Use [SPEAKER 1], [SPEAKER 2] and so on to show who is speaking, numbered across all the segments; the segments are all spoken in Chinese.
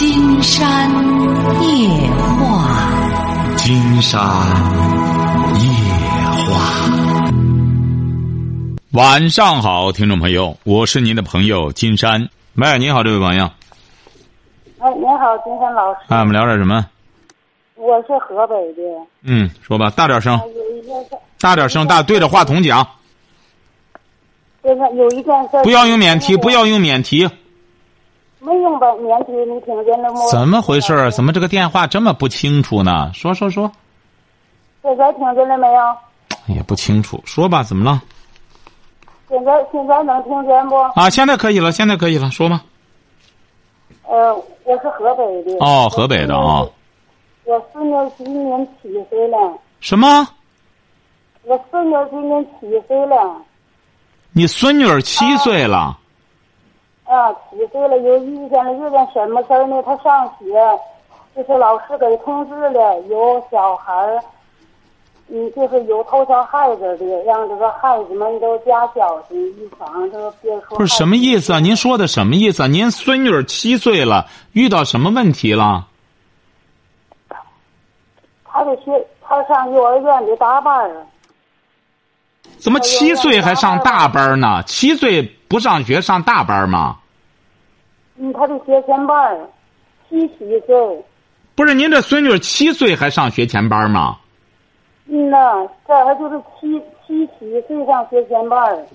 [SPEAKER 1] 金山夜话，
[SPEAKER 2] 金山夜话。晚上好，听众朋友，我是您的朋友金山。喂，你好，这位朋友。
[SPEAKER 3] 哎，您好，金山老师。
[SPEAKER 2] 哎，我们聊点什么？
[SPEAKER 3] 我是河北的。
[SPEAKER 2] 嗯，说吧，大点声大点声，大对着话筒讲，
[SPEAKER 3] 有一件事。
[SPEAKER 2] 不要用免提，不要用免提。
[SPEAKER 3] 没用吧？年纪，你听见了吗？
[SPEAKER 2] 怎么回事儿？怎么这个电话这么不清楚呢？说说说，
[SPEAKER 3] 现在听见了没有？
[SPEAKER 2] 也不清楚，说吧，怎么了？
[SPEAKER 3] 现在现在能听见不？
[SPEAKER 2] 啊，现在可以了，现在可以了，说吧。
[SPEAKER 3] 呃，我是河北的。
[SPEAKER 2] 哦，河北的啊。
[SPEAKER 3] 我孙女今年七岁了，
[SPEAKER 2] 什么？
[SPEAKER 3] 我孙女今年七岁了，
[SPEAKER 2] 你孙女儿七岁了？
[SPEAKER 3] 啊，七岁了，又遇见了遇见什么事儿呢？他上学，就是老师给通知了，有小孩儿，嗯，就是有偷小孩子的，让这个孩子们都加小心，预防这个别说。
[SPEAKER 2] 不是什么意思啊？您说的什么意思啊？您孙女儿七岁了，遇到什么问题了？
[SPEAKER 3] 他的学，他上幼儿园的大班儿，
[SPEAKER 2] 怎么七岁还上大班呢？七岁不上学上大班吗？
[SPEAKER 3] 嗯，他的学前班儿，七七岁，
[SPEAKER 2] 不是，您这孙女七岁还上学前班吗？
[SPEAKER 3] 嗯呐，这还就是七七七岁上学前班儿。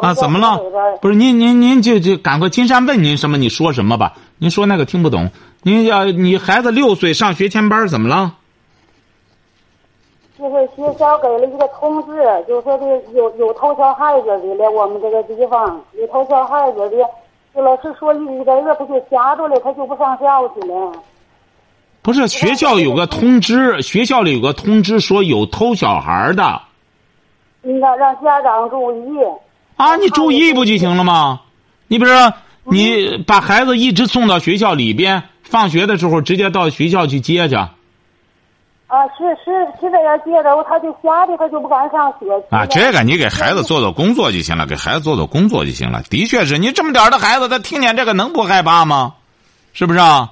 [SPEAKER 2] 啊，怎么了？不是您您您就就赶快，金山问您什么，你说什么吧。您说那个听不懂。您要你孩子六岁上学前班怎么了？
[SPEAKER 3] 就是学校给了一个通知，就说的有有偷小孩子的了，我们这个地方有偷小孩子的，就老师说一个月他就夹着了，他就不上校去了。
[SPEAKER 2] 不是学校有个通知，学校里有个通知说有偷小孩的
[SPEAKER 3] 应该让家长注意。
[SPEAKER 2] 啊，你注意不就行了吗？你比如说你把孩子一直送到学校里边，放学的时候直接到学校去接去。
[SPEAKER 3] 啊，是是是这样接着，他就吓得他就不敢上学
[SPEAKER 2] 啊，这个你给孩子做做工作就行了，给孩子做做工作就行了。的确是你这么点儿的孩子，他听见这个能不害怕吗？是不是啊？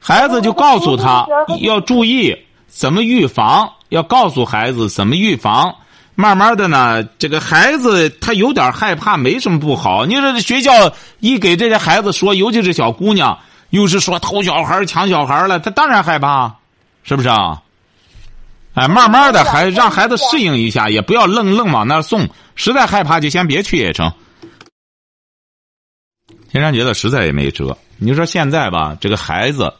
[SPEAKER 2] 孩子就告诉他要注意怎么预防，要告诉孩子怎么预防。慢慢的呢，这个孩子他有点害怕，没什么不好。你说这学校一给这些孩子说，尤其是小姑娘，又是说偷小孩儿抢小孩儿了，他当然害怕，是不是啊？哎，慢慢的还让孩子适应一下，也不要愣愣往那儿送。实在害怕就先别去也成。天山觉得实在也没辙。你说现在吧，这个孩子，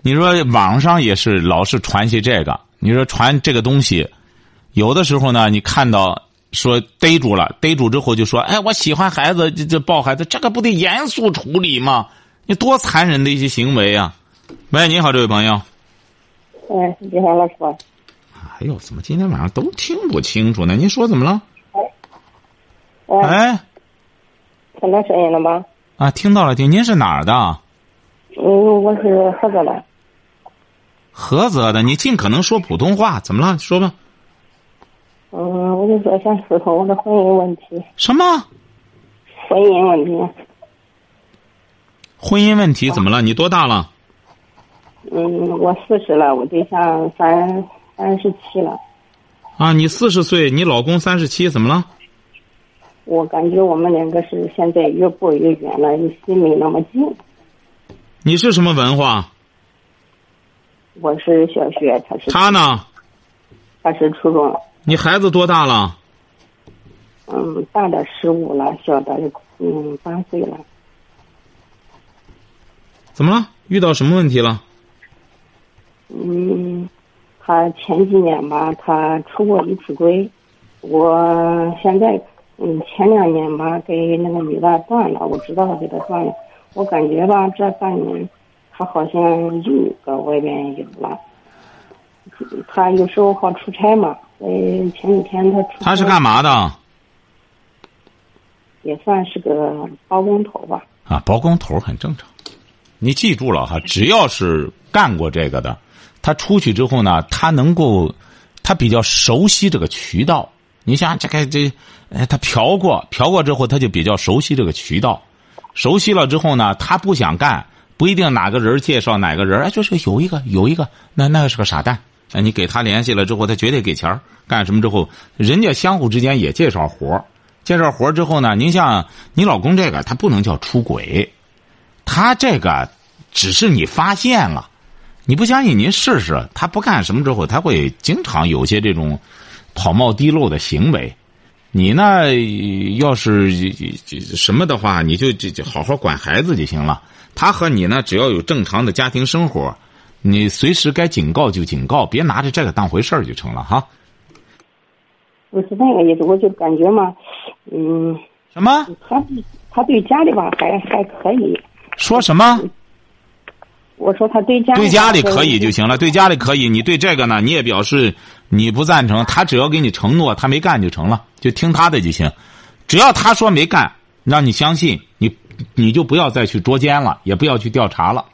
[SPEAKER 2] 你说网上也是老是传些这个，你说传这个东西，有的时候呢，你看到说逮住了，逮住之后就说，哎，我喜欢孩子，这这抱孩子，这个不得严肃处理吗？你多残忍的一些行为啊！喂，你好，这位朋友。
[SPEAKER 3] 哎，你好，老师。
[SPEAKER 2] 哎呦，怎么今天晚上都听不清楚呢？您说怎么了？
[SPEAKER 3] 哎，
[SPEAKER 2] 哎，
[SPEAKER 3] 听到声音了吗？
[SPEAKER 2] 啊，听到了，听。您是哪儿的？
[SPEAKER 3] 嗯，我是菏泽的。
[SPEAKER 2] 菏泽的。你尽可能说普通话。怎么了？说吧。
[SPEAKER 3] 嗯，我就说想思考我的婚姻问题，
[SPEAKER 2] 什么
[SPEAKER 3] 婚姻问题。
[SPEAKER 2] 婚姻问题？怎么了？你多大了？
[SPEAKER 3] 嗯，我四十了，我对象三三十七了。
[SPEAKER 2] 啊，你四十岁，你老公三十七，怎么了？
[SPEAKER 3] 我感觉我们两个是现在越过越远了，心没那么近。
[SPEAKER 2] 你是什么文化？
[SPEAKER 3] 我是小学，他是
[SPEAKER 2] 他呢？
[SPEAKER 3] 他是初中。
[SPEAKER 2] 你孩子多大了？
[SPEAKER 3] 嗯，大的十五了，小的嗯八岁了。
[SPEAKER 2] 怎么了？遇到什么问题了？
[SPEAKER 3] 嗯，他前几年吧，他出过一次轨。我现在嗯，前两年吧，给那个女的断了，我知道给他断了。我感觉吧，这半年他好像又搁外边有了。他有时候好出差嘛，呃，前几天他出
[SPEAKER 2] 他是干嘛的？
[SPEAKER 3] 也算是个包工头吧。
[SPEAKER 2] 啊，包工头很正常。你记住了哈，只要是干过这个的，他出去之后呢，他能够，他比较熟悉这个渠道。你像这个这，哎，他嫖过，嫖过之后，他就比较熟悉这个渠道。熟悉了之后呢，他不想干，不一定哪个人介绍哪个人，哎，就是有一个有一个，那那个是个傻蛋。哎，你给他联系了之后，他绝对给钱干什么之后，人家相互之间也介绍活，介绍活之后呢，您像你老公这个，他不能叫出轨，他这个只是你发现了，你不相信您试试，他不干什么之后，他会经常有些这种跑冒滴漏的行为。你呢，要是什么的话，你就就就好好管孩子就行了。他和你呢，只要有正常的家庭生活。你随时该警告就警告，别拿着这个当回事儿就成了哈。
[SPEAKER 3] 不是那个意思，我就感觉嘛，嗯。
[SPEAKER 2] 什么？
[SPEAKER 3] 他他对家里吧还还可以。
[SPEAKER 2] 说什么？
[SPEAKER 3] 我说他对家
[SPEAKER 2] 对家里可以就行了，对家里可以。你对这个呢，你也表示你不赞成。他只要给你承诺，他没干就成了，就听他的就行。只要他说没干，让你相信你，你就不要再去捉奸了，也不要去调查了，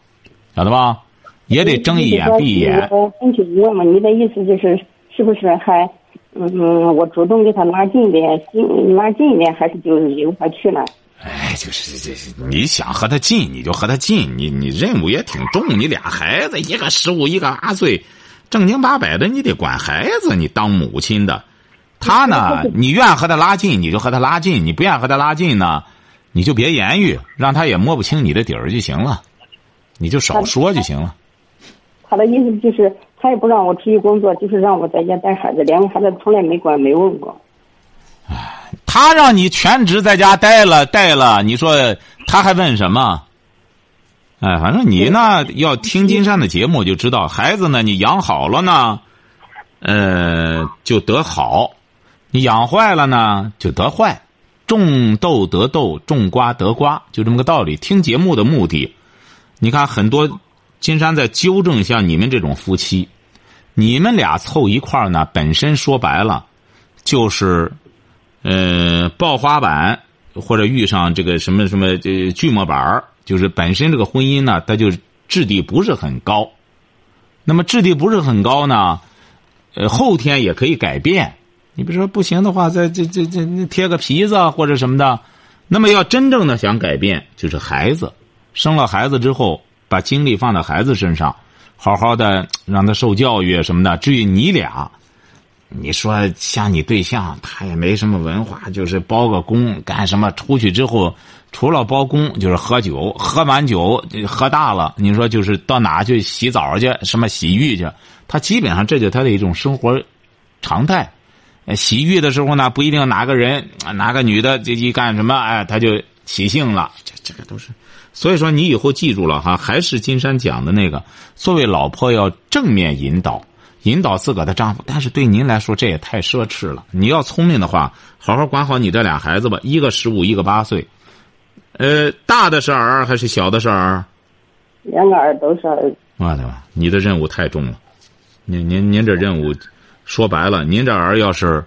[SPEAKER 2] 晓得吧？也得睁一眼闭一眼。
[SPEAKER 3] 进去问嘛，你的意思就是是不是还嗯，我主动给他拉近一点，近拉近一点，还是就由他去了？
[SPEAKER 2] 哎，就是这这，你想和他近，你就和他近。你你任务也挺重，你俩孩子，一个十五，一个八岁，正经八百的，你得管孩子。你当母亲的，他呢，你愿和他拉近，你就和他拉近；你不愿和他拉近呢，你就别言语，让他也摸不清你的底儿就行了。你就少说就行了。
[SPEAKER 3] 他的意思就是，他也不让我出去工作，就是让我在家带孩子，连个孩子从来没管没问过。
[SPEAKER 2] 唉，他让你全职在家待了待了，你说他还问什么？哎，反正你呢要听金山的节目就知道，孩子呢你养好了呢，呃就得好；你养坏了呢就得坏。种豆得豆，种瓜得瓜，就这么个道理。听节目的目的，你看很多。金山在纠正像你们这种夫妻，你们俩凑一块儿呢，本身说白了，就是，呃，抱花板或者遇上这个什么什么这锯末板儿，就是本身这个婚姻呢，它就质地不是很高。那么质地不是很高呢，呃，后天也可以改变。你比如说不行的话，再这这这贴个皮子或者什么的。那么要真正的想改变，就是孩子生了孩子之后。把精力放在孩子身上，好好的让他受教育什么的。至于你俩，你说像你对象，他也没什么文化，就是包个工干什么？出去之后，除了包工就是喝酒，喝完酒喝大了，你说就是到哪去洗澡去，什么洗浴去？他基本上这就他的一种生活常态。洗浴的时候呢，不一定哪个人哪个女的这一干什么，哎，他就起兴了。这这个都是。所以说，你以后记住了哈，还是金山讲的那个，作为老婆要正面引导，引导自个的丈夫。但是对您来说，这也太奢侈了。你要聪明的话，好好管好你这俩孩子吧，一个十五，一个八岁。呃，大的是儿还是小的是儿？
[SPEAKER 3] 两个儿都是儿。
[SPEAKER 2] 我的妈！你的任务太重了。您您您这任务，说白了，您这儿要是，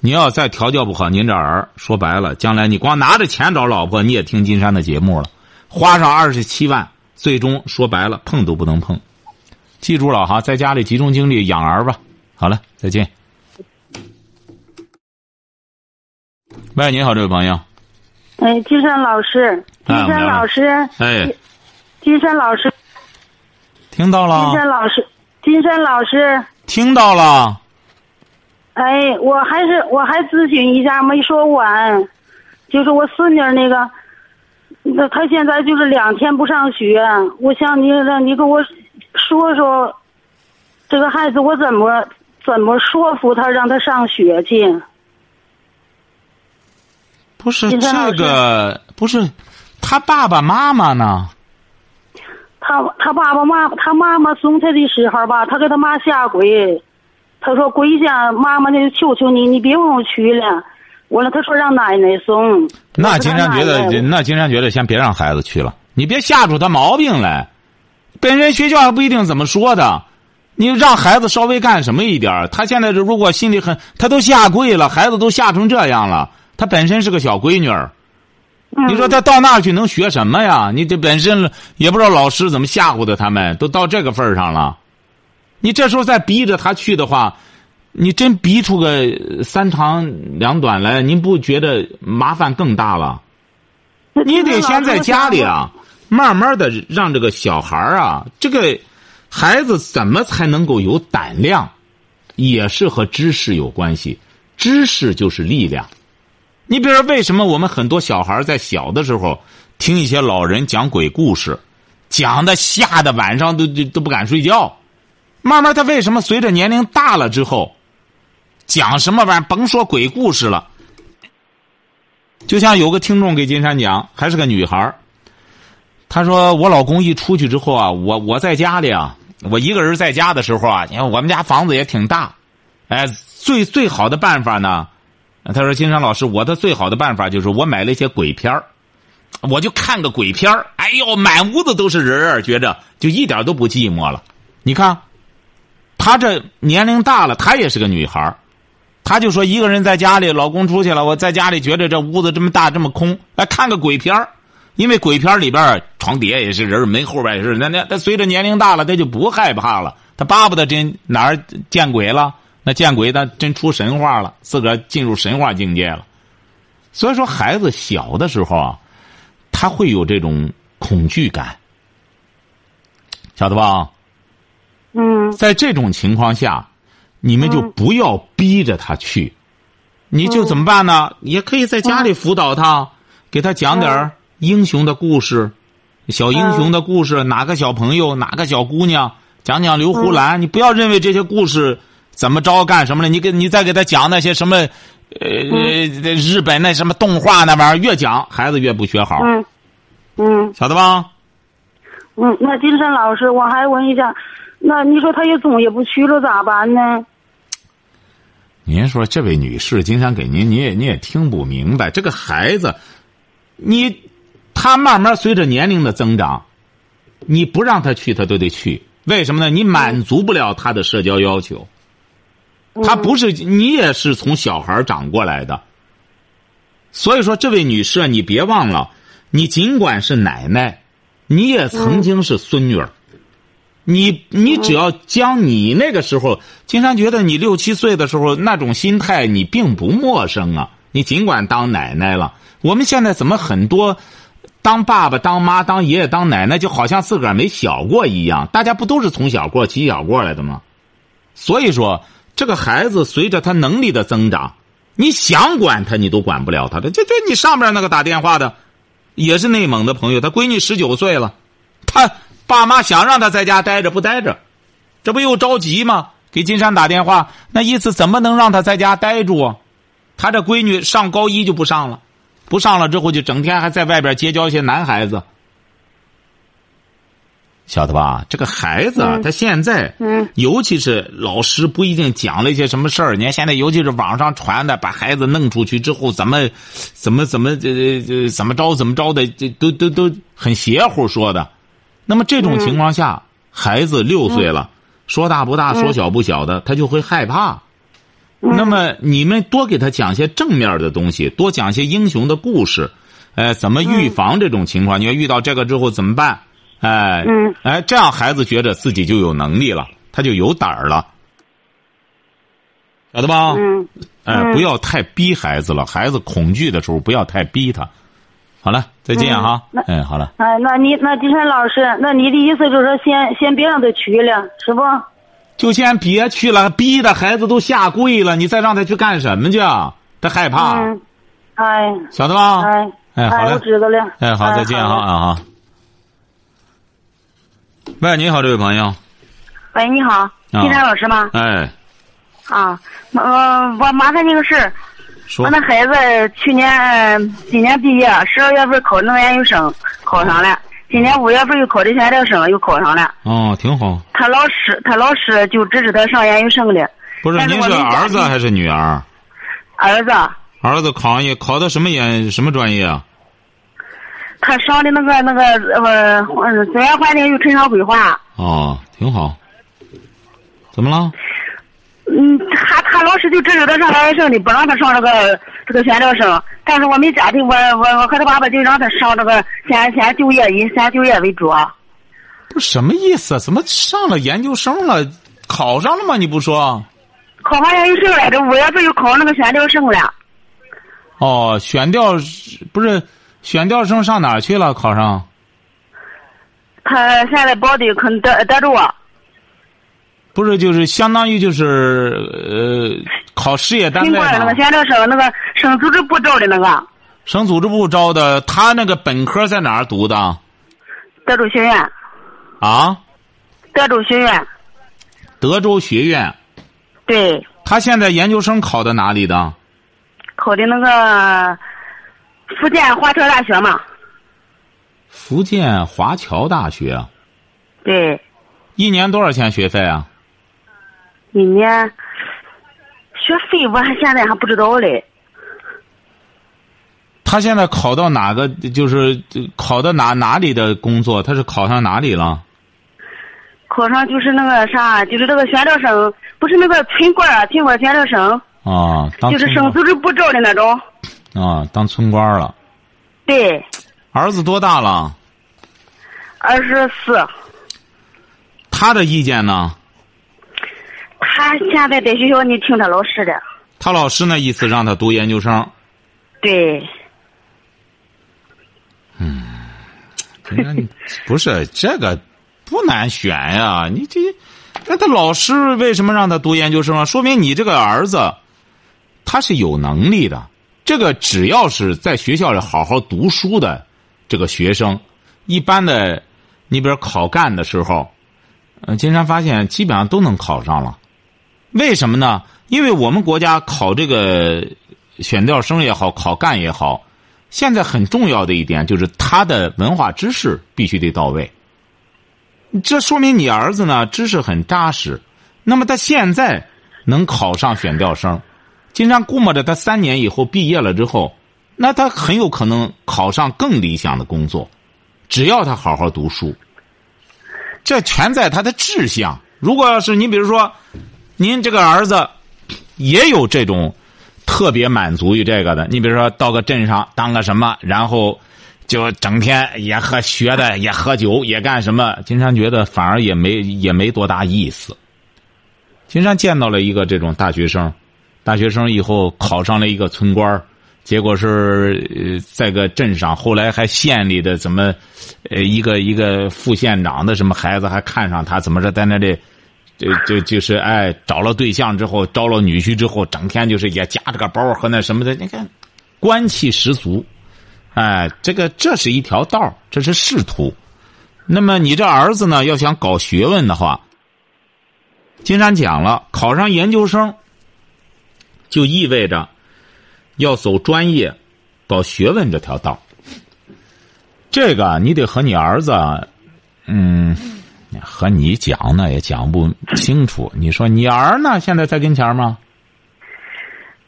[SPEAKER 2] 你要再调教不好，您这儿说白了，将来你光拿着钱找老婆，你也听金山的节目了。花上二十七万，最终说白了碰都不能碰。记住了哈，在家里集中精力养儿吧。好了，再见。喂，你好，这位朋友。
[SPEAKER 4] 哎，金山老师，金山老师，
[SPEAKER 2] 哎，
[SPEAKER 4] 金山老师，
[SPEAKER 2] 听到了。
[SPEAKER 4] 金山老师，金山老师，
[SPEAKER 2] 听到了。
[SPEAKER 4] 哎，我还是我还咨询一下，没说完，就是我孙女那个。那她现在就是两天不上学，我想你让你给我说说，这个孩子我怎么怎么说服他让他上学去？
[SPEAKER 2] 不是这个，不是他爸爸妈妈呢？
[SPEAKER 4] 他他爸爸妈他妈妈送他的时候吧，他给他妈下跪，他说跪下，妈妈，那就求求你，你别让我去了。完了，他说让奶奶送。
[SPEAKER 2] 那金山觉得，那金山觉得先别让孩子去了，你别吓出他毛病来。本身学校还不一定怎么说的，你让孩子稍微干什么一点他现在这如果心里很，他都下跪了，孩子都吓成这样了，他本身是个小闺女儿，你说他到那儿去能学什么呀？你这本身也不知道老师怎么吓唬的他们，都到这个份上了，你这时候再逼着他去的话。你真逼出个三长两短来，您不觉得麻烦更大了？你得先在家里啊，慢慢的让这个小孩啊，这个孩子怎么才能够有胆量，也是和知识有关系。知识就是力量。你比如说，为什么我们很多小孩在小的时候听一些老人讲鬼故事，讲的吓得晚上都都都不敢睡觉？慢慢他为什么随着年龄大了之后，讲什么玩意儿甭说鬼故事了？就像有个听众给金山讲，还是个女孩儿，她说我老公一出去之后啊，我我在家里啊，我一个人在家的时候啊，你看我们家房子也挺大，哎，最最好的办法呢。他说：“金山老师，我的最好的办法就是我买了一些鬼片我就看个鬼片哎呦，满屋子都是人儿，觉着就一点都不寂寞了。你看，他这年龄大了，她也是个女孩她就说一个人在家里，老公出去了，我在家里觉得这屋子这么大这么空，来看个鬼片儿因为鬼片里边床底下也是人，门后边也是，那那他随着年龄大了，他就不害怕了，他巴不得真哪儿见鬼了。”那见鬼他真出神话了，自个儿进入神话境界了。所以说，孩子小的时候啊，他会有这种恐惧感，晓得吧？
[SPEAKER 4] 嗯。
[SPEAKER 2] 在这种情况下，你们就不要逼着他去，你就怎么办呢？也可以在家里辅导他，给他讲点英雄的故事，小英雄的故事，哪个小朋友，哪个小姑娘，讲讲刘胡兰。你不要认为这些故事。怎么着干什么了？你给你再给他讲那些什么，呃，日本那什么动画那玩意儿，越讲孩子越不学好。
[SPEAKER 4] 嗯，嗯，
[SPEAKER 2] 晓得吧？
[SPEAKER 4] 嗯，那金山老师，我还问一下，那你说他也总也不去了，咋办呢？
[SPEAKER 2] 您说这位女士，金山给您，你也你也听不明白，这个孩子，你他慢慢随着年龄的增长，你不让他去，他都得去。为什么呢？你满足不了他的社交要求。他不是你，也是从小孩长过来的。所以说，这位女士，你别忘了，你尽管是奶奶，你也曾经是孙女儿。你你只要将你那个时候，经常觉得你六七岁的时候那种心态，你并不陌生啊。你尽管当奶奶了，我们现在怎么很多当爸爸、当妈、当爷爷、当奶奶，就好像自个儿没小过一样？大家不都是从小过起小过来的吗？所以说。这个孩子随着他能力的增长，你想管他，你都管不了他的。就就你上边那个打电话的，也是内蒙的朋友，他闺女十九岁了，他爸妈想让他在家待着不待着，这不又着急吗？给金山打电话，那意思怎么能让他在家待住啊？他这闺女上高一就不上了，不上了之后就整天还在外边结交一些男孩子。晓得吧？这个孩子他现在，尤其是老师不一定讲了一些什么事儿。你看现在，尤其是网上传的，把孩子弄出去之后，怎么，怎么怎么这这怎么着怎么着的，这都都都很邪乎说的。那么这种情况下，孩子六岁了，说大不大，说小不小的，他就会害怕。那么你们多给他讲些正面的东西，多讲些英雄的故事，呃，怎么预防这种情况？你要遇到这个之后怎么办？哎，
[SPEAKER 4] 嗯，
[SPEAKER 2] 哎，这样孩子觉得自己就有能力了，他就有胆儿了，晓得吧？
[SPEAKER 4] 嗯，
[SPEAKER 2] 哎，不要太逼孩子了，孩子恐惧的时候不要太逼他。好了，再见哈。哎，好了。
[SPEAKER 4] 哎，那你那金山老师，那你的意思就是说，先先别让他去了，是不？
[SPEAKER 2] 就先别去了，逼的孩子都下跪了，你再让他去干什么去？他害怕。
[SPEAKER 4] 嗯。哎。
[SPEAKER 2] 晓得吧？
[SPEAKER 4] 哎。
[SPEAKER 2] 哎，好嘞。
[SPEAKER 4] 我知道了。
[SPEAKER 2] 哎，好，再见哈啊哈。喂，你好，这位朋友。
[SPEAKER 5] 喂，你好，金山老师吗？
[SPEAKER 2] 哎。
[SPEAKER 5] 啊，呃，我麻烦你个事儿。
[SPEAKER 2] 说。
[SPEAKER 5] 我那孩子去年、今年毕业，十二月份考能研究生，考上了。今年五月份又考的全调生，又考上了。
[SPEAKER 2] 哦，挺好。
[SPEAKER 5] 他老师，他老师就支持他上研究生的。
[SPEAKER 2] 不是，您是儿子还是女儿？
[SPEAKER 5] 儿子。
[SPEAKER 2] 儿子考也考的什么研什么专业啊？
[SPEAKER 5] 他上的那个那个呃，自然环境与城乡规划。
[SPEAKER 2] 哦，挺好。怎么了？
[SPEAKER 5] 嗯，他他老师就支持他上研究生的，不让他上这个这个选调生。但是我们家庭，我我我和他爸爸就让他上这个先先就业，以先就业为主。
[SPEAKER 2] 不是什么意思？怎么上了研究生了？考上了吗？你不说？
[SPEAKER 5] 考完研究生来着五月份就考那个选调生了。
[SPEAKER 2] 哦，选调不是。选调生上哪儿去了？考上？
[SPEAKER 5] 他现在保的可能德德州啊，
[SPEAKER 2] 不是，就是相当于就是呃，考事业单位
[SPEAKER 5] 经过那个
[SPEAKER 2] 吗？
[SPEAKER 5] 县城省那个省组织部招的那个
[SPEAKER 2] 省组织部招的，他那个本科在哪儿读的？
[SPEAKER 5] 德州学院，
[SPEAKER 2] 啊，
[SPEAKER 5] 德州学院，
[SPEAKER 2] 德州学院。
[SPEAKER 5] 对，
[SPEAKER 2] 他现在研究生考的哪里的？
[SPEAKER 5] 考的那个福建华侨大学嘛，
[SPEAKER 2] 福建华侨大学。
[SPEAKER 5] 对，
[SPEAKER 2] 一年多少钱学费啊？
[SPEAKER 5] 一年学费我还现在还不知道嘞，
[SPEAKER 2] 他现在考到哪个？就是考到哪哪里的工作？他是考上哪里了？
[SPEAKER 5] 考上就是那个啥，就是那个选调生，不是那个村官儿，村官选调生，
[SPEAKER 2] 啊，当
[SPEAKER 5] 就是省组织部招的那种，
[SPEAKER 2] 啊，当村官了。
[SPEAKER 5] 对，
[SPEAKER 2] 儿子多大了？
[SPEAKER 5] 二十四，
[SPEAKER 2] 他的意见呢？
[SPEAKER 5] 他现在在学校，你听他老师的，
[SPEAKER 2] 他老师那意思让他读研究生。
[SPEAKER 5] 对，
[SPEAKER 2] 你看你不是这个不难选呀？你这那他老师为什么让他读研究生啊？说明你这个儿子他是有能力的。这个只要是在学校里好好读书的这个学生，一般的，你比如考干的时候，呃，金山发现基本上都能考上了。为什么呢？因为我们国家考这个选调生也好，考干也好，现在很重要的一点就是他的文化知识必须得到位。这说明你儿子呢知识很扎实，那么他现在能考上选调生，经常估摸着他三年以后毕业了之后，那他很有可能考上更理想的工作，只要他好好读书。这全在他的志向。如果要是你比如说，您这个儿子也有这种特别满足于这个的，你比如说到个镇上当个什么，然后就整天也喝学的，也喝酒，也干什么？金山觉得反而也没也没多大意思。金山见到了一个这种大学生，大学生以后考上了一个村官结果是呃在个镇上，后来还县里的怎么，呃一个一个副县长的什么孩子还看上他，怎么着在那里，就就就是哎找了对象之后，招了女婿之后，整天就是也夹着个包和那什么的，你看，官气十足，哎，这个这是一条道这是仕途。那么你这儿子呢，要想搞学问的话，金山讲了，考上研究生，就意味着要走专业、搞学问这条道这个你得和你儿子，嗯，和你讲呢也讲不清楚。你说你儿呢，现在在跟前吗？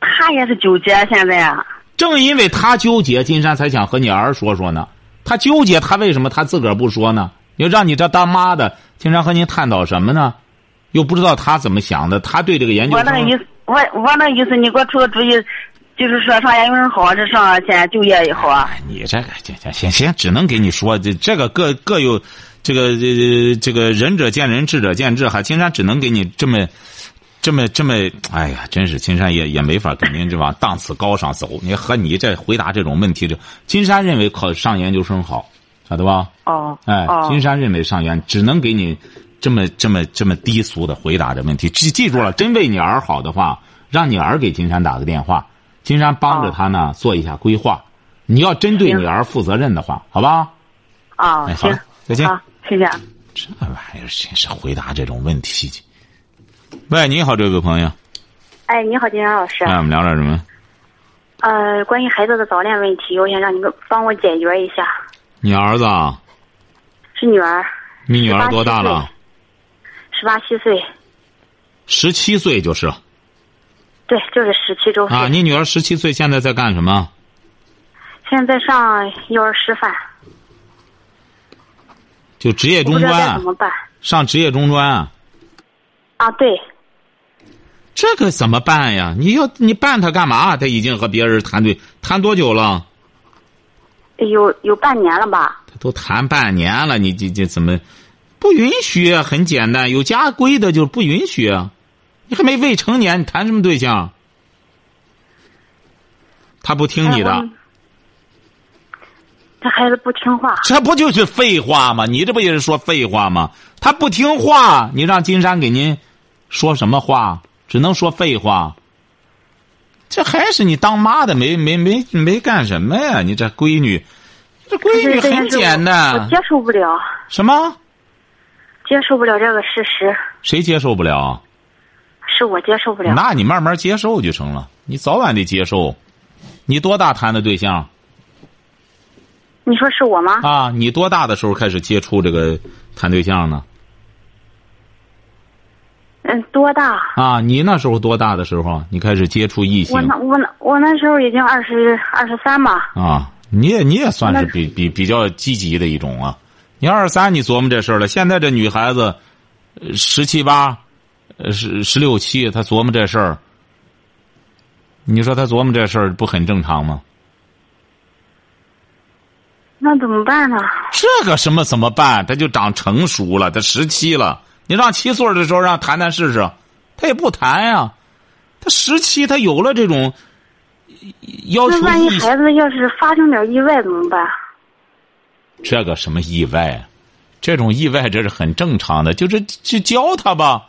[SPEAKER 5] 他也是纠结现在啊，
[SPEAKER 2] 正因为他纠结，金山才想和你儿说说呢。他纠结，他为什么他自个儿不说呢？又让你这当妈的，经常和您探讨什么呢？又不知道他怎么想的，他对这个研究生
[SPEAKER 5] 我那个意思，我我那意思，你给我出个主意，就是说上研究生好，还是上现在就业也好啊？
[SPEAKER 2] 你这个这这行行，只能给你说这这个各各有这个这这个仁者见仁，智者见智哈。金山只能给你这么这么这么，哎呀，真是金山也也没法跟您这往档次高上走。你和你这回答这种问题，这金山认为考上研究生好，晓得吧？
[SPEAKER 5] 哦，
[SPEAKER 2] 哎，金山认为上研只能给你这么这么这么低俗的回答这问题。记记住了，真为你儿好的话，让你儿给金山打个电话，金山帮着他呢做一下规划。你要真对女儿负责任的话，好吧？
[SPEAKER 5] 啊，行
[SPEAKER 2] 哎好了，再见
[SPEAKER 5] 好，谢谢。
[SPEAKER 2] 这玩意儿真是回答这种问题。喂，你好，这位朋友，
[SPEAKER 6] 哎，你好，金山老师。
[SPEAKER 2] 哎，我们聊点什么？
[SPEAKER 6] 呃，关于孩子的早恋问题，我想让你们帮我解决一下。
[SPEAKER 2] 你儿子啊，
[SPEAKER 6] 是女儿，
[SPEAKER 2] 你女儿多大了？
[SPEAKER 6] 十八七岁，
[SPEAKER 2] 十七岁就是
[SPEAKER 6] 对，就是十七周岁。
[SPEAKER 2] 啊。你女儿十七岁，现在在干什么？
[SPEAKER 6] 现在上幼儿师范，
[SPEAKER 2] 就职业中专
[SPEAKER 6] 怎么办。
[SPEAKER 2] 上职业中专啊。
[SPEAKER 6] 啊，对，
[SPEAKER 2] 这个怎么办呀？你要你办他干嘛？他已经和别人谈对谈多久了？
[SPEAKER 6] 有有半年了吧？
[SPEAKER 2] 他都谈半年了，你这这怎么不允许啊？很简单，有家规的就不允许啊。你还没未成年，你谈什么对象？他不听你的，
[SPEAKER 6] 这孩子不听话。
[SPEAKER 2] 这不就是废话吗？你这不也是说废话吗？他不听话，你让金山给您说什么话？只能说废话。这还是你当妈的没没没没干什么呀？你这闺女，这闺女很简单。
[SPEAKER 6] 我接受不了。
[SPEAKER 2] 什么？
[SPEAKER 6] 接受不了这个事实。
[SPEAKER 2] 谁接受不了？
[SPEAKER 6] 是我接受不了。
[SPEAKER 2] 那你慢慢接受就成了。你早晚得接受。你多大谈的对象？
[SPEAKER 6] 你说是我吗？
[SPEAKER 2] 啊，你多大的时候开始接触这个谈对象呢？
[SPEAKER 6] 嗯，多大？
[SPEAKER 2] 啊，你那时候多大的时候你开始接触异性？
[SPEAKER 6] 我那我那我那时候已经二十二十三吧。
[SPEAKER 2] 啊，你也你也算是比比比较积极的一种啊。你二十三，你琢磨这事儿了。现在这女孩子，十七八，呃，十十六七，他琢磨这事儿。你说他琢磨这事儿不很正常吗？
[SPEAKER 6] 那怎么办呢？
[SPEAKER 2] 这个什么怎么办？他就长成熟了，他十七了。你让七岁的时候让谈谈试试，他也不谈呀。他十七，他有了这种要求。
[SPEAKER 6] 那万一孩子要是发生点意外怎么办？
[SPEAKER 2] 这个什么意外？这种意外这是很正常的，就是去教他吧。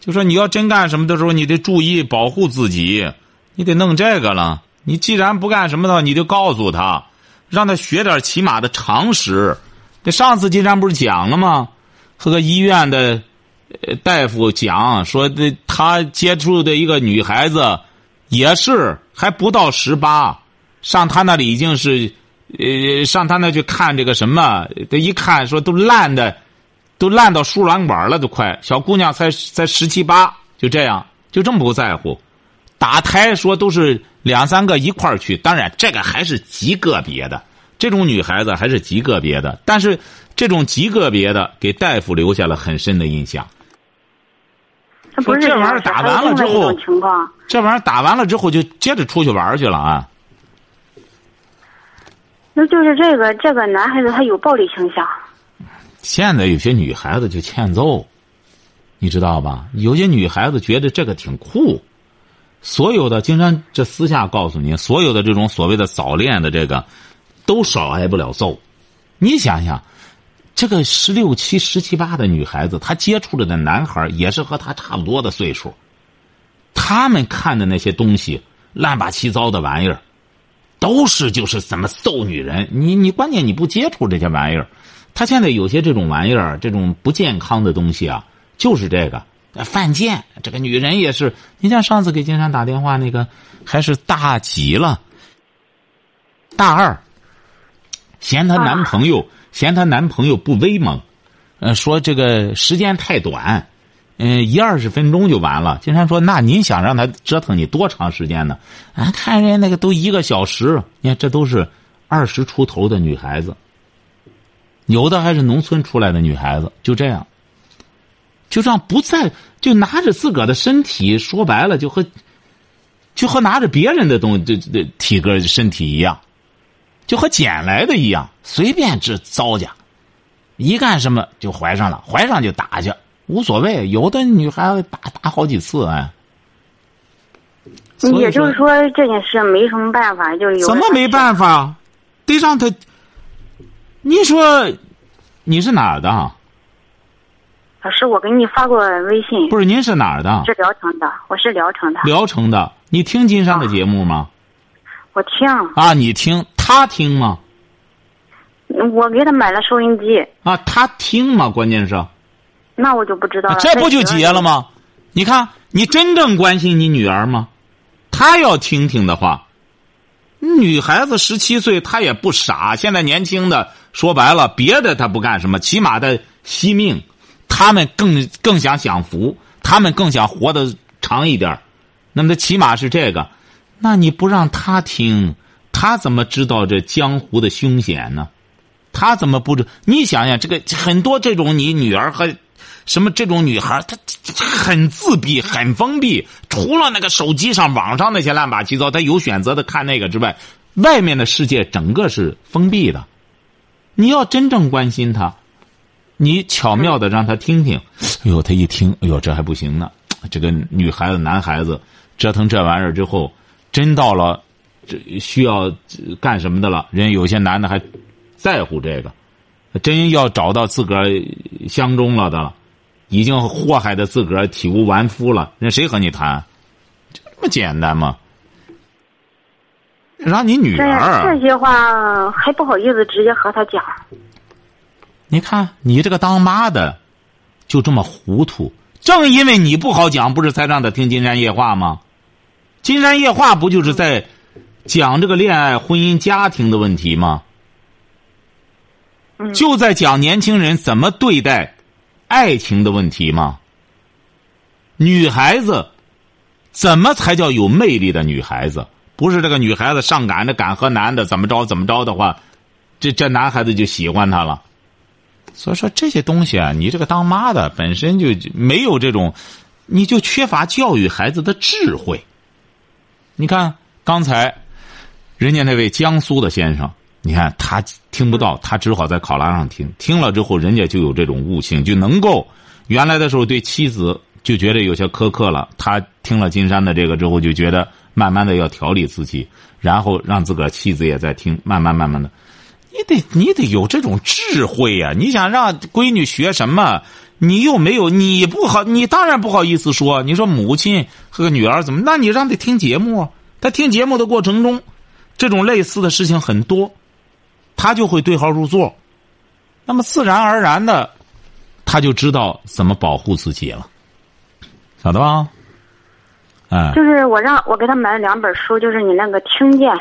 [SPEAKER 2] 就说你要真干什么的时候，你得注意保护自己，你得弄这个了。你既然不干什么的，你就告诉他，让他学点起码的常识。那上次金山不是讲了吗？和个医院的。大夫讲说，他接触的一个女孩子，也是还不到十八，上他那里已经是，呃，上他那去看这个什么，这一看说都烂的，都烂到输卵管了，都快。小姑娘才才十七八，就这样，就这么不在乎。打胎说都是两三个一块儿去，当然这个还是极个别的，这种女孩子还是极个别的，但是这种极个别的给大夫留下了很深的印象。
[SPEAKER 6] 说
[SPEAKER 2] 这玩意儿打完了之后，这玩意儿打完了之后就接着出去玩去了啊。
[SPEAKER 6] 那就是这个这个男孩子他有暴力倾向。
[SPEAKER 2] 现在有些女孩子就欠揍，你知道吧？有些女孩子觉得这个挺酷。所有的，经常这私下告诉你，所有的这种所谓的早恋的这个，都少挨不了揍。你想想。这个十六七、十七八的女孩子，她接触着的男孩也是和她差不多的岁数。他们看的那些东西，乱八七糟的玩意儿，都是就是怎么揍女人。你你关键你不接触这些玩意儿，他现在有些这种玩意儿，这种不健康的东西啊，就是这个犯贱。这个女人也是，你像上次给金山打电话那个，还是大几了？大二，嫌她男朋友。嫌她男朋友不威猛，呃，说这个时间太短，嗯，一二十分钟就完了。金山说：“那您想让他折腾你多长时间呢？”啊，看人家那个都一个小时，你看这都是二十出头的女孩子，有的还是农村出来的女孩子，就这样，就这样不在，就拿着自个儿的身体，说白了就和就和拿着别人的东西，这这体格身体一样。就和捡来的一样，随便治糟践，一干什么就怀上了，怀上就打去，无所谓。有的女孩子打打好几次，哎。
[SPEAKER 6] 也就是说，这件事没什么办法，就有。
[SPEAKER 2] 怎么没办法？得让他。你说，你是哪儿的？
[SPEAKER 6] 老师，我给你发过微信。
[SPEAKER 2] 不是，您是哪儿的？
[SPEAKER 6] 是聊城的，我是聊城的。
[SPEAKER 2] 聊城的，你听金山的节目吗？
[SPEAKER 6] 我听
[SPEAKER 2] 啊，你听他听吗？
[SPEAKER 6] 我给他买了收音机
[SPEAKER 2] 啊，他听吗？关键是，
[SPEAKER 6] 那我就不知道了。
[SPEAKER 2] 这不就结了吗？你看，你真正关心你女儿吗？她要听听的话，女孩子十七岁，她也不傻。现在年轻的说白了，别的他不干什么，起码的惜命，他们更更想享福，他们更想活得长一点那么，他起码是这个。那你不让他听，他怎么知道这江湖的凶险呢？他怎么不知？你想想，这个很多这种你女儿和什么这种女孩，她很自闭、很封闭。除了那个手机上、网上那些乱八七糟，她有选择的看那个之外，外面的世界整个是封闭的。你要真正关心他，你巧妙的让他听听。哎呦，他一听，哎呦，这还不行呢。这个女孩子、男孩子折腾这玩意儿之后。真到了，这需要干什么的了？人有些男的还在乎这个。真要找到自个儿相中了的了，已经祸害的自个儿体无完肤了，那谁和你谈？这么简单吗？让你女儿
[SPEAKER 6] 这些话还不好意思直接和他讲。
[SPEAKER 2] 你看你这个当妈的，就这么糊涂。正因为你不好讲，不是才让他听《金山夜话》吗？《金山夜话》不就是在讲这个恋爱、婚姻、家庭的问题吗？就在讲年轻人怎么对待爱情的问题吗？女孩子怎么才叫有魅力的女孩子？不是这个女孩子上赶着敢和男的怎么着怎么着的话，这这男孩子就喜欢她了。所以说这些东西啊，你这个当妈的本身就没有这种，你就缺乏教育孩子的智慧。你看刚才人家那位江苏的先生。你看他听不到，他只好在考拉上听。听了之后，人家就有这种悟性，就能够原来的时候对妻子就觉得有些苛刻了。他听了金山的这个之后，就觉得慢慢的要调理自己，然后让自个儿妻子也在听，慢慢慢慢的，你得你得有这种智慧呀！你想让闺女学什么，你又没有，你不好，你当然不好意思说。你说母亲和女儿怎么？那你让她听节目，她听节目的过程中，这种类似的事情很多。他就会对号入座，那么自然而然的，他就知道怎么保护自己了，晓得吧？哎，
[SPEAKER 6] 就是我让我给他买了两本书，就是你那个听见，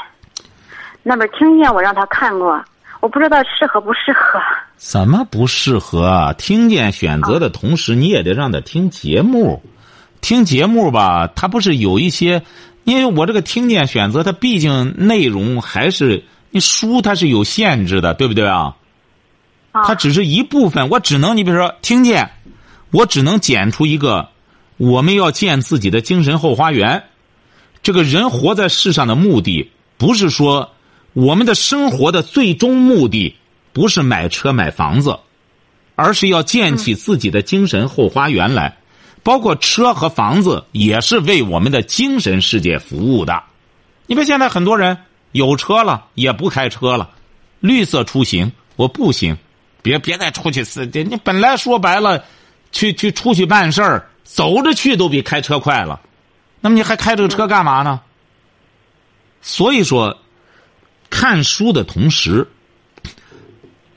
[SPEAKER 6] 那本听见我让他看过，我不知道适合不适合。
[SPEAKER 2] 怎么不适合啊？听见选择的同时，你也得让他听节目，听节目吧，他不是有一些，因为我这个听见选择，它毕竟内容还是。你书它是有限制的，对不对啊？它只是一部分，我只能你比如说听见，我只能剪出一个，我们要建自己的精神后花园。这个人活在世上的目的，不是说我们的生活的最终目的不是买车买房子，而是要建起自己的精神后花园来。包括车和房子也是为我们的精神世界服务的。你别现在很多人。有车了也不开车了，绿色出行我不行，别别再出去死！你本来说白了，去去出去办事儿，走着去都比开车快了，那么你还开这个车干嘛呢？所以说，看书的同时，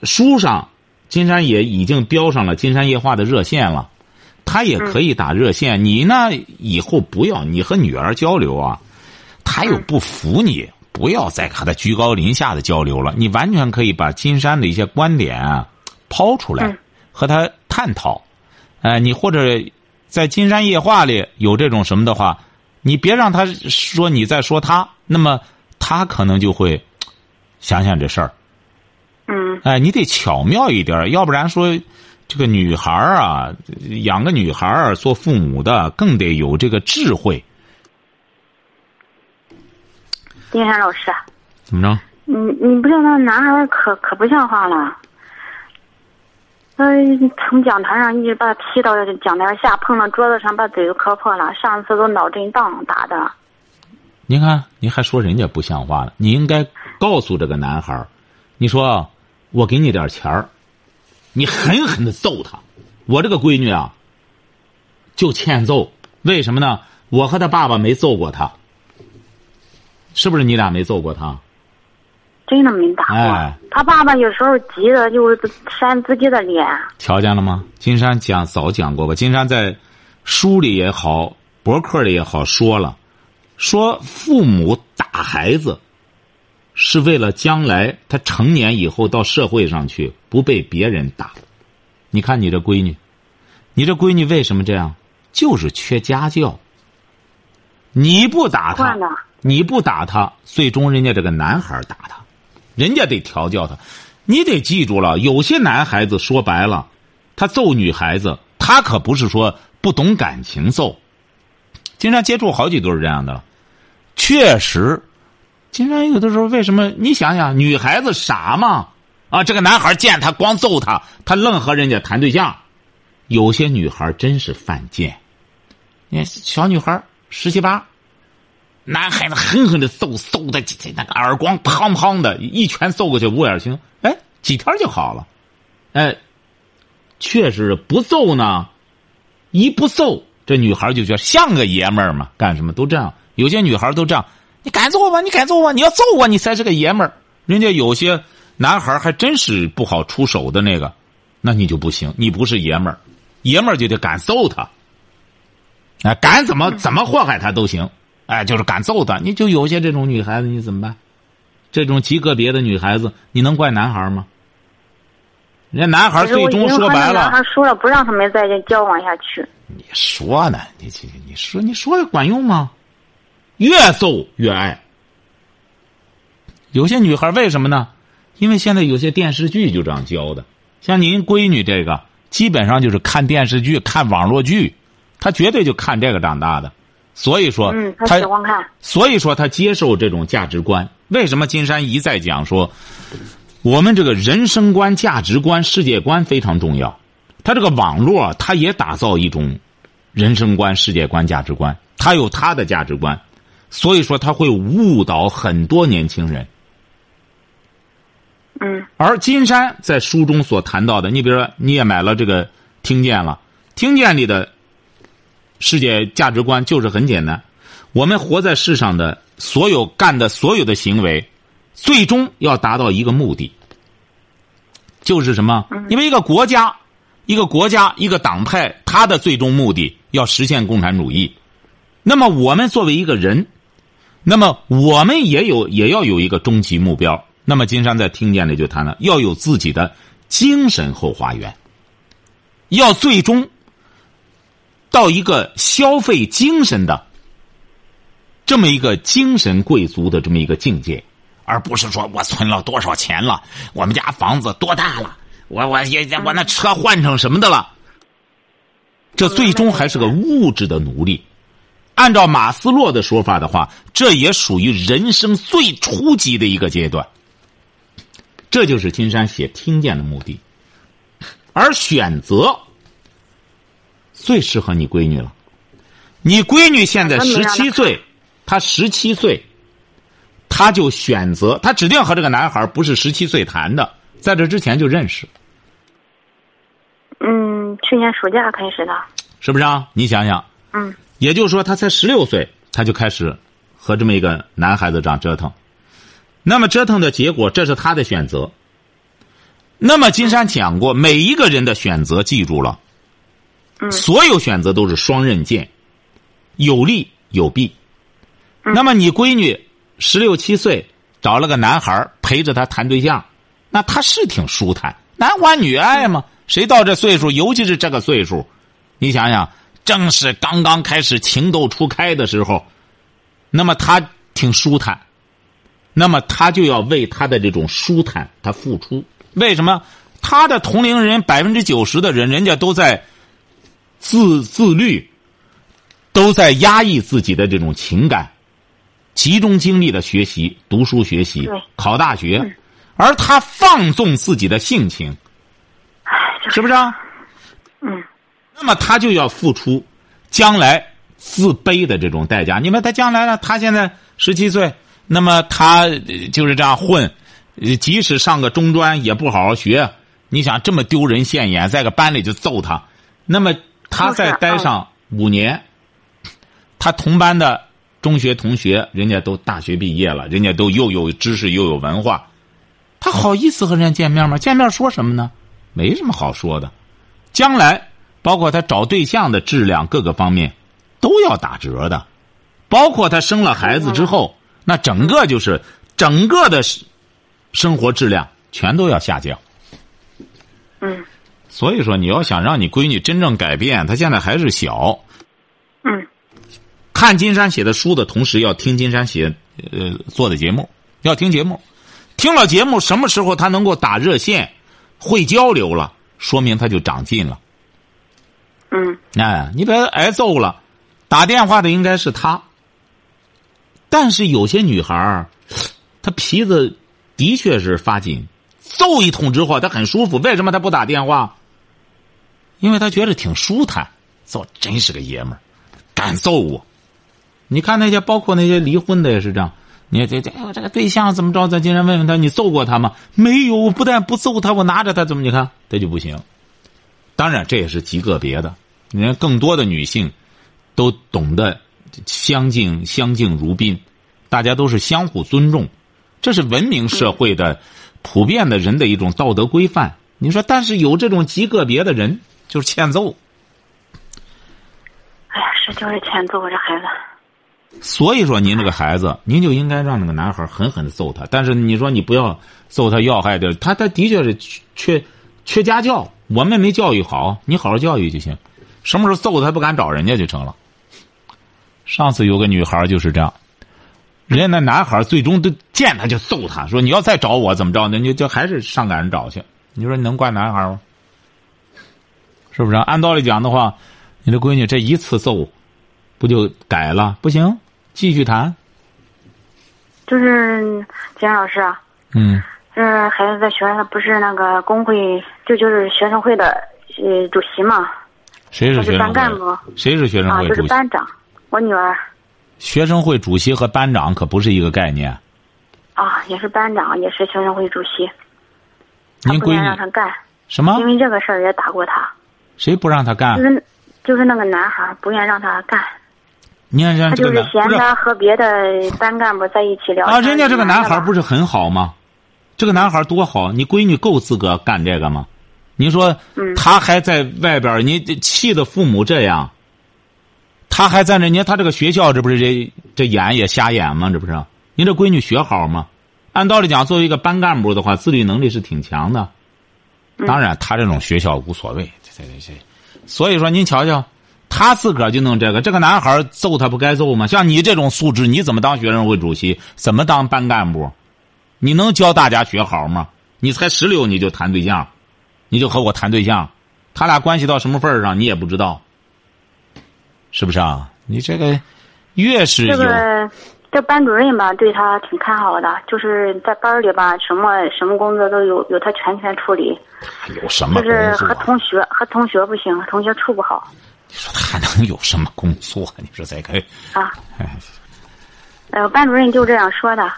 [SPEAKER 2] 书上金山也已经标上了金山夜话的热线了，他也可以打热线。你呢，以后不要你和女儿交流啊，他又不服你。不要再和他居高临下的交流了，你完全可以把金山的一些观点啊抛出来，和他探讨。哎，你或者在《金山夜话》里有这种什么的话，你别让他说你在说他，那么他可能就会想想这事儿。
[SPEAKER 6] 嗯。
[SPEAKER 2] 哎，你得巧妙一点，要不然说这个女孩啊，养个女孩做父母的更得有这个智慧。
[SPEAKER 6] 金山老师，
[SPEAKER 2] 怎么着？
[SPEAKER 6] 你你不知道那男孩可可不像话了。他从讲台上一直把他踢到讲台下，碰到桌子上，把嘴都磕破了。上次都脑震荡打的。
[SPEAKER 2] 您看，您还说人家不像话了？你应该告诉这个男孩你说我给你点钱儿，你狠狠的揍他。我这个闺女啊，就欠揍。为什么呢？我和他爸爸没揍过他。是不是你俩没揍过他？
[SPEAKER 6] 真的没打过。他爸爸有时候急的就扇自己的脸。
[SPEAKER 2] 瞧见了吗？金山讲早讲过吧？金山在书里也好，博客里也好说了，说父母打孩子是为了将来他成年以后到社会上去不被别人打。你看你这闺女，你这闺女为什么这样？就是缺家教。你不打他。你不打他，最终人家这个男孩打他，人家得调教他。你得记住了，有些男孩子说白了，他揍女孩子，他可不是说不懂感情揍。经常接触好几对这样的，确实，经常有的时候为什么？你想想，女孩子傻吗？啊，这个男孩见他光揍他，他愣和人家谈对象。有些女孩真是犯贱，你看小女孩十七八。男孩子狠狠的揍，揍的这那个耳光砰砰的，一拳揍过去，五眼青，哎，几天就好了。哎，确实不揍呢，一不揍，这女孩就觉得像个爷们儿嘛，干什么都这样。有些女孩都这样，你敢揍我？你敢揍我？你要揍我，你才是个爷们儿。人家有些男孩还真是不好出手的那个，那你就不行，你不是爷们儿，爷们儿就得敢揍他。哎，敢怎么怎么祸害他都行，哎，就是敢揍他。你就有些这种女孩子，你怎么办？这种极个别的女孩子，你能怪男孩吗？人家男孩最终说白了，
[SPEAKER 6] 男孩说了不让他们再交往下去。
[SPEAKER 2] 你说呢？你你你说你说管用吗？越揍越爱。有些女孩为什么呢？因为现在有些电视剧就这样教的。像您闺女这个，基本上就是看电视剧、看网络剧，她绝对就看这个长大的。所以说，
[SPEAKER 6] 嗯，
[SPEAKER 2] 他
[SPEAKER 6] 喜欢看。
[SPEAKER 2] 所以说，他接受这种价值观。为什么金山一再讲说，我们这个人生观、价值观、世界观非常重要。他这个网络，他也打造一种人生观、世界观、价值观。他有他的价值观，所以说他会误导很多年轻人。
[SPEAKER 6] 嗯。
[SPEAKER 2] 而金山在书中所谈到的，你比如说，你也买了这个听见了，听见里的世界价值观就是很简单：我们活在世上的所有干的所有的行为，最终要达到一个目的，就是什么？因为一个国家。一个国家、一个党派，它的最终目的要实现共产主义。那么，我们作为一个人，那么我们也有也要有一个终极目标。那么，金山在听见里就谈了，要有自己的精神后花园，要最终到一个消费精神的这么一个精神贵族的这么一个境界，而不是说我存了多少钱了，我们家房子多大了。我我也我那车换成什么的了？这最终还是个物质的奴隶。按照马斯洛的说法的话，这也属于人生最初级的一个阶段。这就是金山写《听见》的目的。而选择最适合你闺女了。你闺女现在十七岁，她十七岁，她就选择，她指定和这个男孩不是十七岁谈的，在这之前就认识。
[SPEAKER 6] 嗯，去年暑假开始的，
[SPEAKER 2] 是不是啊？你想想，
[SPEAKER 6] 嗯，
[SPEAKER 2] 也就是说，她才十六岁，她就开始和这么一个男孩子这样折腾。那么折腾的结果，这是他的选择。那么金山讲过，每一个人的选择，记住了，
[SPEAKER 6] 嗯，
[SPEAKER 2] 所有选择都是双刃剑，有利有弊。那么你闺女十六七岁找了个男孩陪着她谈对象，那她是挺舒坦，男欢女爱嘛。谁到这岁数，尤其是这个岁数，你想想，正是刚刚开始情窦初开的时候，那么她挺舒坦，那么她就要为她的这种舒坦她付出。为什么？她的同龄人百分之九十的人，人家都在自自律，都在压抑自己的这种情感，集中精力的学习、读书、学习、考大学，而他放纵自己的性情。是不是啊？
[SPEAKER 6] 嗯，
[SPEAKER 2] 那么他就要付出将来自卑的这种代价。你们他将来呢？他现在十七岁，那么他就是这样混，即使上个中专也不好好学。你想这么丢人现眼，在个班里就揍他，那么他再待上五年，他同班的中学同学，人家都大学毕业了，人家都又有知识又有文化，他好意思和人家见面吗？见面说什么呢？没什么好说的，将来包括他找对象的质量各个方面都要打折的，包括他生了孩子之后，那整个就是整个的生活质量全都要下降。
[SPEAKER 6] 嗯，
[SPEAKER 2] 所以说你要想让你闺女真正改变，她现在还是小。
[SPEAKER 6] 嗯，
[SPEAKER 2] 看金山写的书的同时，要听金山写呃做的节目，要听节目，听了节目什么时候她能够打热线？会交流了，说明她就长进了。
[SPEAKER 6] 嗯，
[SPEAKER 2] 哎，你别挨揍了，打电话的应该是她。但是有些女孩儿，她皮子的确是发紧，揍一通之后她很舒服。为什么她不打电话？因为他觉得挺舒坦。揍真是个爷们儿，敢揍我。你看那些，包括那些离婚的也是这样。你这这哎我这个对象怎么着？咱今天问问他，你揍过他吗？没有，我不但不揍他，我拿着他怎么？你看这就不行。当然，这也是极个别的。你看，更多的女性都懂得相敬相敬如宾，大家都是相互尊重，这是文明社会的普遍的人的一种道德规范。你说，但是有这种极个别的人，就是欠揍。
[SPEAKER 6] 哎呀，是就是欠揍这孩子。
[SPEAKER 2] 所以说，您这个孩子，您就应该让那个男孩狠狠的揍他。但是你说你不要揍他要害的，他他的确是缺缺家教，我们没教育好，你好好教育就行。什么时候揍他不敢找人家就成了。上次有个女孩就是这样，人家那男孩最终都见他就揍他，说你要再找我怎么着呢？你就还是上赶着找去。你说你能怪男孩吗？是不是？按道理讲的话，你的闺女这一次揍，不就改了？不行，继续谈。
[SPEAKER 6] 就是金老师啊，
[SPEAKER 2] 嗯，
[SPEAKER 6] 这孩子在学校不是那个工会，就就是学生会的呃主席嘛，
[SPEAKER 2] 谁是学生
[SPEAKER 6] 班干部
[SPEAKER 2] 会？谁是学生
[SPEAKER 6] 啊，就
[SPEAKER 2] 会主席？
[SPEAKER 6] 是班长。我女儿
[SPEAKER 2] 学生会主席和班长可不是一个概念。
[SPEAKER 6] 啊，也是班长，也是学生会主席。
[SPEAKER 2] 您闺女
[SPEAKER 6] 让他干，
[SPEAKER 2] 什么
[SPEAKER 6] 因？为这个事儿也打过他，
[SPEAKER 2] 谁不让他干
[SPEAKER 6] 就？是就是那个男孩不愿让他干，
[SPEAKER 2] 你看人
[SPEAKER 6] 他就是
[SPEAKER 2] 家这个男不是
[SPEAKER 6] 嫌他和别的班干部在一起聊
[SPEAKER 2] 啊，人家这个男孩
[SPEAKER 6] 不
[SPEAKER 2] 不是很好吗？这个男孩多好，你闺女够资格干这个吗？你说
[SPEAKER 6] 嗯
[SPEAKER 2] 他还在外边，你气的父母这样，他还在那，你看他这个学校，这不是这这眼也瞎眼吗？这不是？你这闺女学好吗？按道理讲，作为一个班干部的话，自律能力是挺强的。
[SPEAKER 6] 嗯
[SPEAKER 2] 当然，他这种学校无所谓，这这这这。所以说，您瞧瞧，他自个儿就弄这个，这个男孩揍他不该揍吗？像你这种素质，你怎么当学生会主席？怎么当班干部？你能教大家学好吗？你才十六你就谈对象，你就和我谈对象，他俩关系到什么份儿上你也不知道，是不是啊？你这个越是有
[SPEAKER 6] 这班主任吧，对他挺看好的，就是在班里吧，什么什么工作都有有他全权处理，
[SPEAKER 2] 有什么工
[SPEAKER 6] 就是和？同学和同学不行，和同学处不好
[SPEAKER 2] 你说他能有什么工作？你说这个，
[SPEAKER 6] 啊。
[SPEAKER 2] 哎，
[SPEAKER 6] 呃，班主任就这样说的，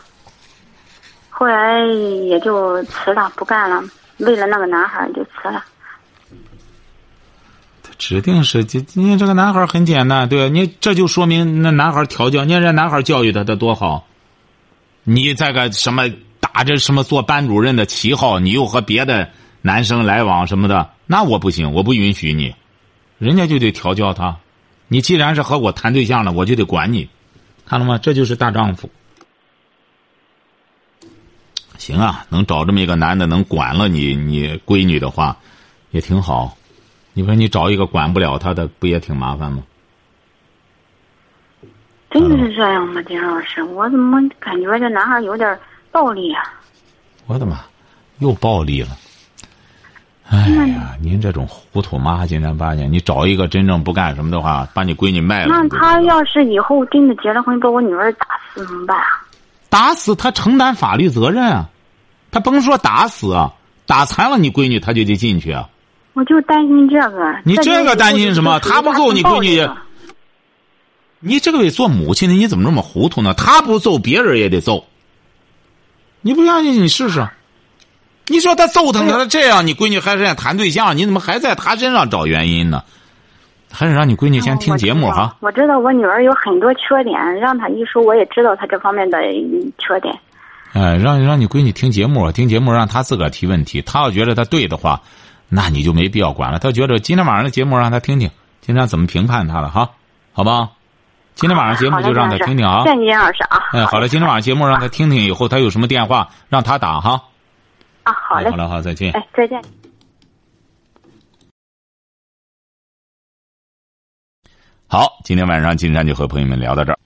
[SPEAKER 6] 后来也就辞了，不干了，为了那个男孩就辞了。
[SPEAKER 2] 指定是这，你这个男孩很简单，对你这就说明那男孩调教，你看这男孩教育他，他多好。你这个什么打着什么做班主任的旗号，你又和别的男生来往什么的，那我不行，我不允许你。人家就得调教他。你既然是和我谈对象了，我就得管你，看了吗？这就是大丈夫。行啊，能找这么一个男的能管了你你闺女的话，也挺好。你说你找一个管不了他的，不也挺麻烦吗？
[SPEAKER 6] 真的是这样吗，金老师？我怎么感觉这男孩有点暴力啊？
[SPEAKER 2] 我的妈，又暴力了！哎呀，您这种糊涂妈，今天八年，你找一个真正不干什么的话，把你闺女卖了，
[SPEAKER 6] 那他要是以后真的结了婚，把我女儿打死怎么办啊？
[SPEAKER 2] 打死他承担法律责任啊！他甭说打死啊，打残了你闺女，他就得进去啊！
[SPEAKER 6] 我就担心这个。
[SPEAKER 2] 你这个担心什么
[SPEAKER 6] 就
[SPEAKER 2] 他不揍你闺女你这个得做母亲的，你怎么这么糊涂呢？他不揍，别人也得揍。你不相信，你试试。你说他揍他，他这样，你闺女还是在谈对象，你怎么还在他身上找原因呢？还是让你闺女先听节目哈。
[SPEAKER 6] 我知道我女儿有很多缺点，让她一说，我也知道她这方面的嗯缺点。
[SPEAKER 2] 哎，让让你闺女听节目，听节目让她自个儿提问题。她要觉得她对的话，那你就没必要管了。他觉得今天晚上的节目让他听听，今天怎么评判他了哈？好吧？今天晚上节目就让他听听啊。
[SPEAKER 6] 谢谢金老师啊。
[SPEAKER 2] 哎，好了，今天晚上节目让他听听，以后他有什么电话让他打哈。
[SPEAKER 6] 啊，好嘞
[SPEAKER 2] 好。了，好，再见。
[SPEAKER 6] 哎，再见。
[SPEAKER 2] 好，今天晚上金山就和朋友们聊到这儿。